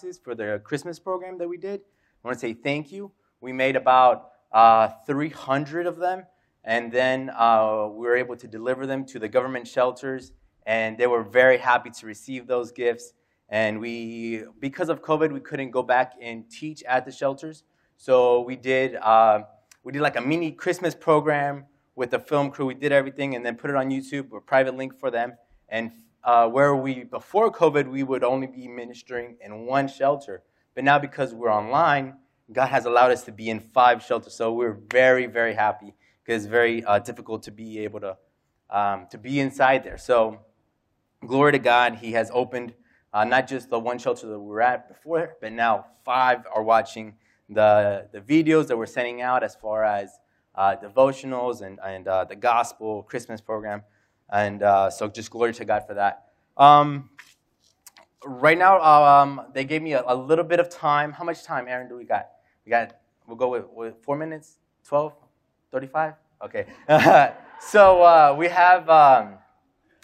boxes for the Christmas program that we did. I want to say thank you. We made about uh, 300 of them, and then uh, we were able to deliver them to the government shelters, and they were very happy to receive those gifts. And we, because of COVID, we couldn't go back and teach at the shelters, so we did uh, we did like a mini Christmas program with the film crew. We did everything and then put it on YouTube, a private link for them. And uh, where we, before COVID, we would only be ministering in one shelter. But now because we're online, God has allowed us to be in five shelters. So we're very, very happy because it's very uh, difficult to be able to, um, to be inside there. So glory to God, He has opened uh, not just the one shelter that we were at before, but now five are watching the, the videos that we're sending out as far as uh, devotionals and, and uh, the gospel Christmas program. And uh, so just glory to God for that. Um, right now, um, they gave me a, a, little bit of time. How much time, Aaron, do we got? We got, we'll go with, with four minutes, 12, 35? Okay. so uh, we have, um,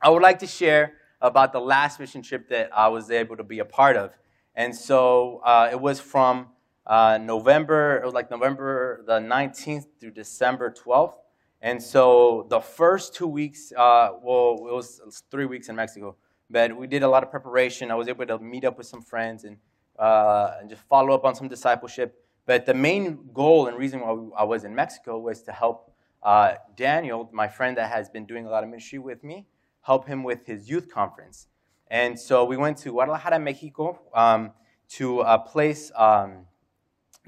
I would like to share about the last mission trip that I was able to be a part of. And so uh, it was from uh, November, it was like November the 19th through December 12th. And so the first two weeks, uh, well, it was, three weeks in Mexico, but we did a lot of preparation. I was able to meet up with some friends and, uh, and just follow up on some discipleship. But the main goal and reason why I was in Mexico was to help uh, Daniel, my friend that has been doing a lot of ministry with me, help him with his youth conference. And so we went to Guadalajara, Mexico, um, to a place. Um,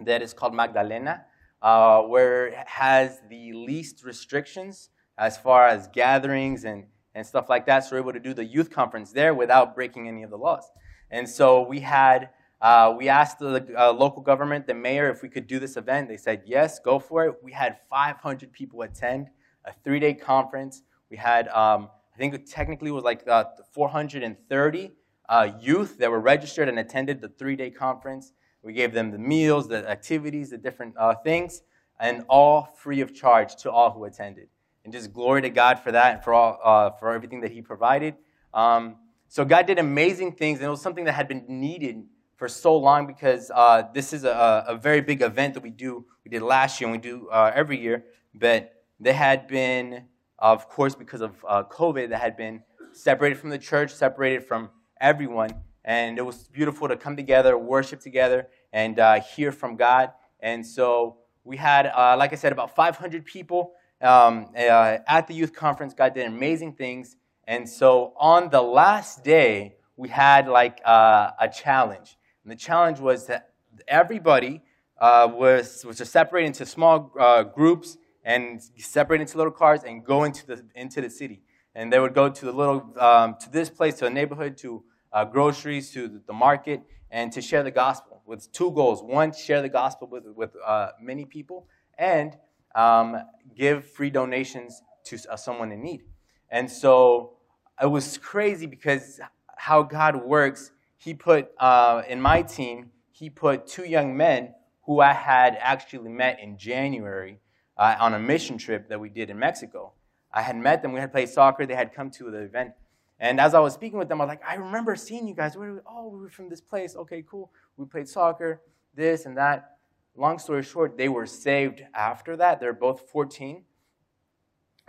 that is called Magdalena, uh, where it has the least restrictions as far as gatherings and, and stuff like that. So we're able to do the youth conference there without breaking any of the laws. And so we had, uh, we asked the uh, local government, the mayor, if we could do this event. They said, yes, go for it. We had 500 people attend a three day conference. We had, um, I think it technically was like uh, 430 uh, youth that were registered and attended the three day conference. We gave them the meals, the activities, the different uh, things, and all free of charge to all who attended. And just glory to God for that and for, all, uh, for everything that He provided. Um, so God did amazing things, and it was something that had been needed for so long because uh, this is a, a, very big event that we do. We did last year and we do uh, every year, but they had been, of course, because of uh, COVID, they had been separated from the church, separated from everyone and it was beautiful to come together, worship together, and uh, hear from God. And so we had, uh, like I said, about 500 people um, uh, at the youth conference. God did amazing things. And so on the last day, we had like uh, a challenge. And the challenge was that everybody uh, was, was to separate into small uh, groups and separate into little cars and go into the, into the city. And they would go to the little, um, to this place, to a neighborhood, to uh, groceries to the market, and to share the gospel with two goals. One, share the gospel with, with uh, many people, and um, give free donations to uh, someone in need. And so it was crazy because how God works, He put uh, in my team, He put two young men who I had actually met in January uh, on a mission trip that we did in Mexico. I had met them, we had played soccer, they had come to the event and as I was speaking with them, I was like, I remember seeing you guys. Where we? Oh, we were from this place. Okay, cool. We played soccer, this and that. Long story short, they were saved after that. They're both 14.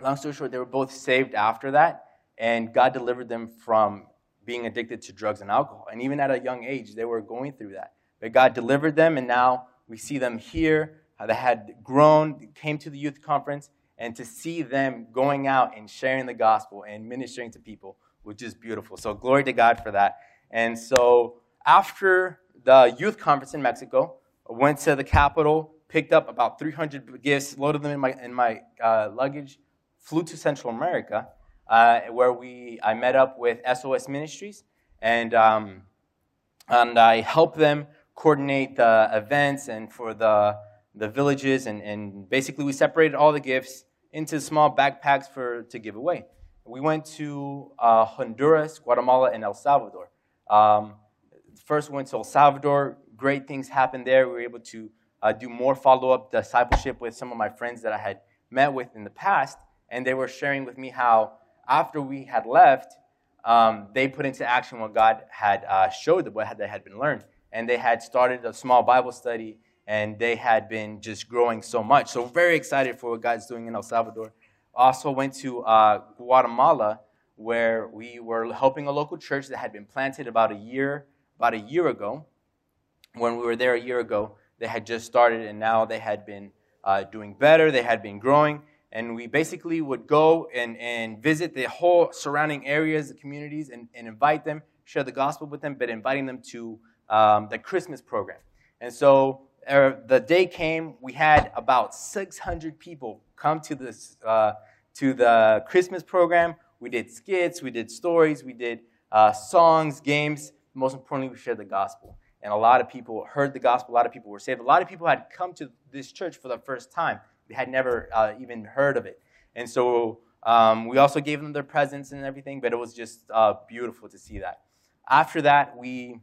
Long story short, they were both saved after that. And God delivered them from being addicted to drugs and alcohol. And even at a young age, they were going through that. But God delivered them, and now we see them here. They had grown, came to the youth conference, and to see them going out and sharing the gospel and ministering to people which is beautiful. So glory to God for that. And so after the youth conference in Mexico, I went to the capital, picked up about 300 gifts, loaded them in my, in my uh, luggage, flew to Central America, uh, where we, I met up with SOS Ministries, and, um, and I helped them coordinate the events and for the, the villages, and, and basically we separated all the gifts into small backpacks for, to give away we went to uh, Honduras, Guatemala, and El Salvador. Um, first, we went to El Salvador. Great things happened there. We were able to uh, do more follow up discipleship with some of my friends that I had met with in the past. And they were sharing with me how, after we had left, um, they put into action what God had uh, showed them, what they had been learned. and they had started a small Bible study, and they had been just growing so much. So very excited for what God's doing in El Salvador. Also went to uh, Guatemala, where we were helping a local church that had been planted about a year about a year ago. When we were there a year ago, they had just started, and now they had been uh, doing better. They had been growing, and we basically would go and, and visit the whole surrounding areas, the communities, and, and invite them, share the gospel with them, but inviting them to um, the Christmas program. And so er, the day came, we had about 600 people come to this uh, to the Christmas program. We did skits, we did stories, we did uh, songs, games. Most importantly, we shared the gospel. And a lot of people heard the gospel. A lot of people were saved. A lot of people had come to this church for the first time. They had never uh, even heard of it. And so um, we also gave them their presents and everything, but it was just uh, beautiful to see that. After that, we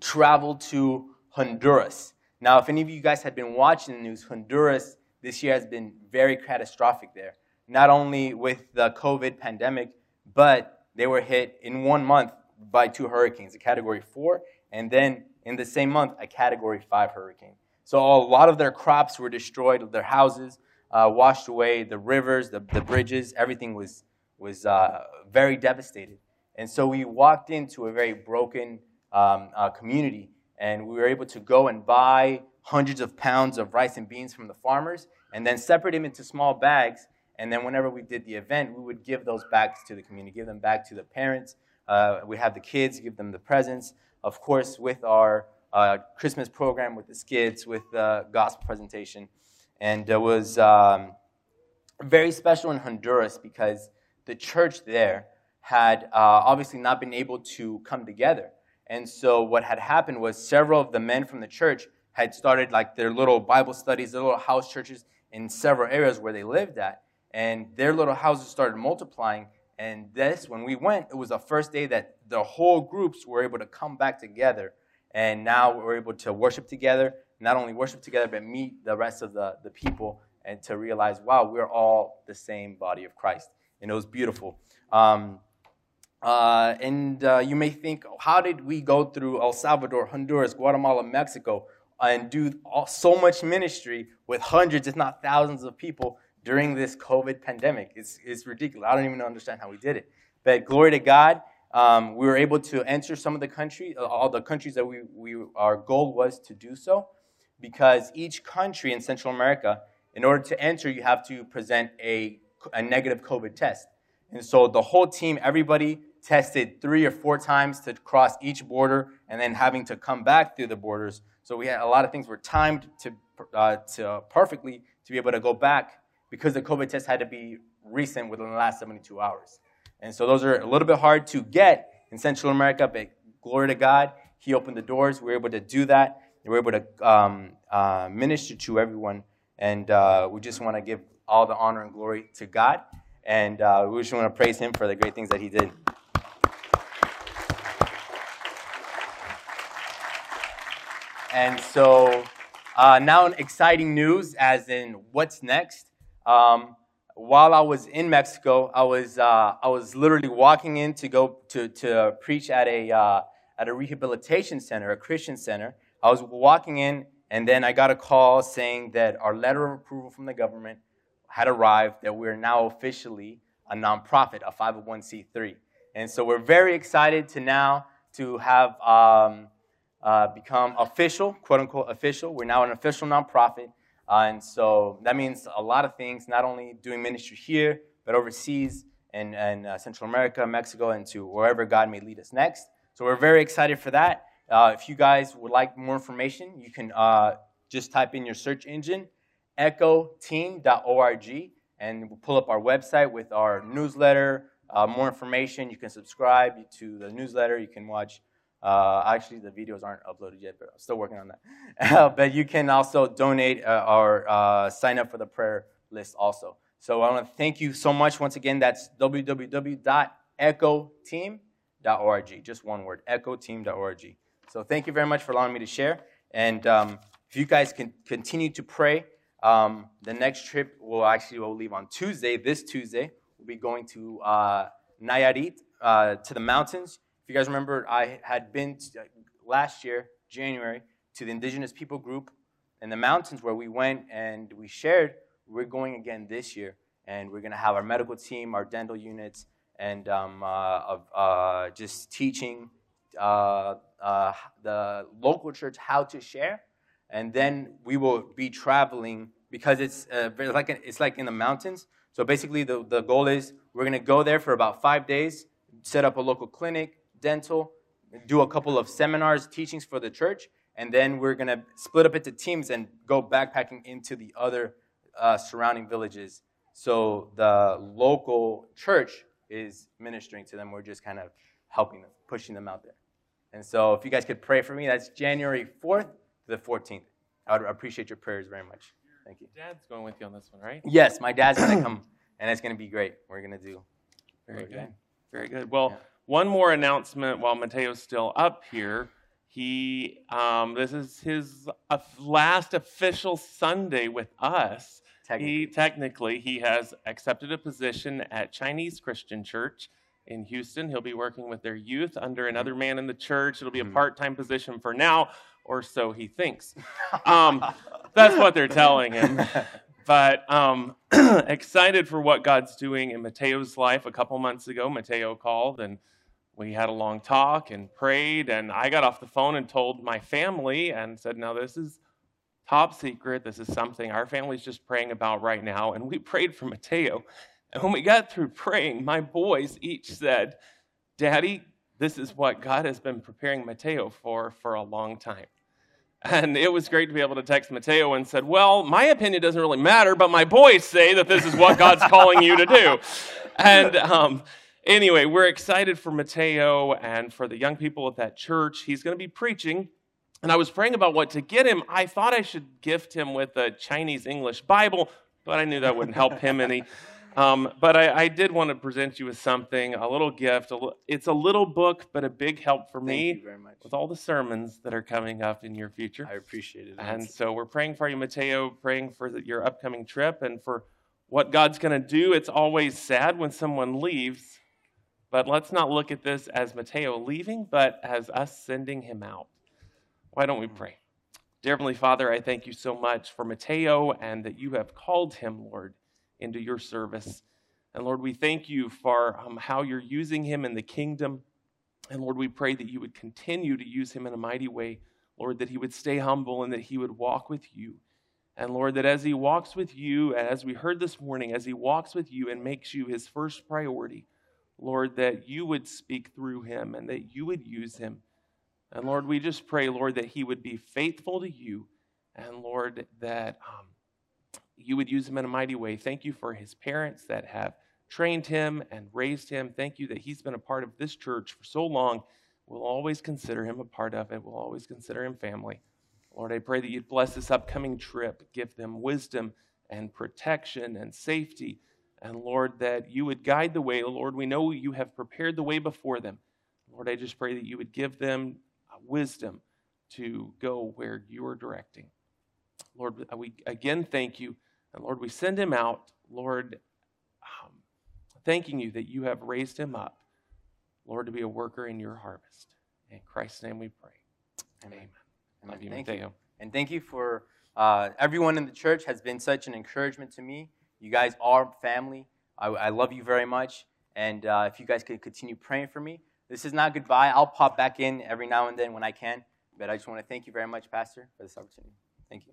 traveled to Honduras. Now, if any of you guys had been watching the news, Honduras this year has been very catastrophic there. Not only with the COVID pandemic, but they were hit in one month by two hurricanes, a category four, and then in the same month, a category five hurricane. So a lot of their crops were destroyed, their houses uh, washed away, the rivers, the, the bridges, everything was, was uh, very devastated. And so we walked into a very broken um, uh, community, and we were able to go and buy hundreds of pounds of rice and beans from the farmers, and then separate them into small bags. And then whenever we did the event, we would give those bags to the community, give them back to the parents. Uh, we have the kids, give them the presents. Of course, with our uh, Christmas program, with the skits, with the gospel presentation. And it was um, very special in Honduras because the church there had uh, obviously not been able to come together. And so what had happened was several of the men from the church had started like their little Bible studies, their little house churches in several areas where they lived at. And their little houses started multiplying. And this, when we went, it was the first day that the whole groups were able to come back together. And now we're able to worship together, not only worship together, but meet the rest of the, the people and to realize, wow, we're all the same body of Christ. And it was beautiful. Um, uh, and uh, you may think, how did we go through El Salvador, Honduras, Guatemala, Mexico, and do all, so much ministry with hundreds, if not thousands, of people during this COVID pandemic? It's, it's ridiculous. I don't even understand how we did it. But glory to God, um, we were able to enter some of the countries, uh, all the countries that we, we, our goal was to do so, because each country in Central America, in order to enter, you have to present a, a negative COVID test. And so the whole team, everybody tested three or four times to cross each border and then having to come back through the borders. So we had a lot of things were timed to, uh, to perfectly to be able to go back because the COVID test had to be recent within the last 72 hours. And so those are a little bit hard to get in Central America, but glory to God, He opened the doors. We were able to do that. We were able to um, uh, minister to everyone. And uh, we just want to give all the honor and glory to God. And uh, we just want to praise Him for the great things that He did. And so uh, now, exciting news, as in what's next. Um, while I was in Mexico, I was uh, I was literally walking in to go to, to preach at a uh, at a rehabilitation center, a Christian center. I was walking in, and then I got a call saying that our letter of approval from the government had arrived. That we're now officially a nonprofit, a 501c3, and so we're very excited to now to have. Um, uh, become official, quote unquote official. We're now an official nonprofit. Uh, and so that means a lot of things, not only doing ministry here, but overseas and, in uh, Central America, Mexico, and to wherever God may lead us next. So we're very excited for that. Uh, if you guys would like more information, you can uh, just type in your search engine, echoteam.org, and we'll pull up our website with our newsletter, more information. You can subscribe to the newsletter. You can watch uh, actually, the videos aren't uploaded yet, but I'm still working on that. but you can also donate uh, or uh, sign up for the prayer list also. So I want to thank you so much. Once again, that's www.echoteam.org. Just one word, echoteam.org. So thank you very much for allowing me to share. And um, if you guys can continue to pray, um, the next trip will actually will leave on Tuesday. This Tuesday, we'll be going to uh, Nayarit, uh, to the mountains. If you guys remember, I had been to, last year, January, to the indigenous people group in the mountains where we went and we shared. We're going again this year, and we're going to have our medical team, our dental units, and um, uh, uh, just teaching uh, uh, the local church how to share. And then we will be traveling because it's uh, like it's like in the mountains. So basically, the, the goal is we're going to go there for about five days, set up a local clinic, dental, do a couple of seminars, teachings for the church, and then we're going to split up into teams and go backpacking into the other uh, surrounding villages. So the local church is ministering to them. We're just kind of helping them, pushing them out there. And so if you guys could pray for me, that's January 4th to the 14th. I would appreciate your prayers very much. Thank you. Dad's going with you on this one, right? Yes, my dad's going to come, and it's going to be great. We're going to do. Very good. willing. Very good. Well, Yeah. One more announcement while Mateo's still up here. He, um, this is his uh, last official Sunday with us. Technically. He technically he has accepted a position at Chinese Christian Church in Houston. He'll be working with their youth under another man in the church. It'll be a Mhm. part-time position for now, or so he thinks. Um, that's what they're telling him. But um, excited for what God's doing in Mateo's life. A couple months ago, Mateo called and we had a long talk and prayed. And I got off the phone and told my family and said, Now, this is top secret. This is something our family's just praying about right now. And we prayed for Mateo. And when we got through praying, my boys each said, Daddy, this is what God has been preparing Mateo for for a long time. And it was great to be able to text Mateo and said, Well, my opinion doesn't really matter, but my boys say that this is what God's calling you to do. And um, anyway, we're excited for Mateo and for the young people at that church. He's going to be preaching. And I was praying about what to get him. I thought I should gift him with a Chinese English Bible, but I knew that wouldn't help him any. Um, but I, I did want to present you with something, a little gift. A li- It's a little book, but a big help for Thank me you very much. with all the sermons that are coming up in your future. I appreciate it. And so we're praying for you, Mateo, praying for the, your upcoming trip and for what God's going to do. It's always sad when someone leaves, but let's not look at this as Mateo leaving, but as us sending him out. Why don't we pray? Dear Heavenly Father, I thank you so much for Mateo and that you have called him, Lord, into your service. And Lord, we thank you for um, how you're using him in the kingdom. And Lord, we pray that you would continue to use him in a mighty way. Lord, that he would stay humble and that he would walk with you. And Lord, that as he walks with you, as we heard this morning, as he walks with you and makes you his first priority, Lord, that you would speak through him and that you would use him. And Lord, we just pray, Lord, that he would be faithful to you. And Lord, that um, you would use him in a mighty way. Thank you for his parents that have trained him and raised him. Thank you that he's been a part of this church for so long. We'll always consider him a part of it, we'll always consider him family. Lord, I pray that you'd bless this upcoming trip, give them wisdom and protection and safety. And Lord, that you would guide the way. Lord, we know you have prepared the way before them. Lord, I just pray that you would give them wisdom to go where you are directing. Lord, we again thank you. And Lord, we send him out, Lord, um, thanking you that you have raised him up, Lord, to be a worker in your harvest. In Christ's name we pray. Amen. Amen. Amen. Love you, Thank Mateo. And thank you for uh, everyone in the church has been such an encouragement to me. You guys are family. I, I love you very much. And uh, if you guys could continue praying for me, this is not goodbye. I'll pop back in every now and then when I can. But I just want to thank you very much, Pastor, for this opportunity. Thank you.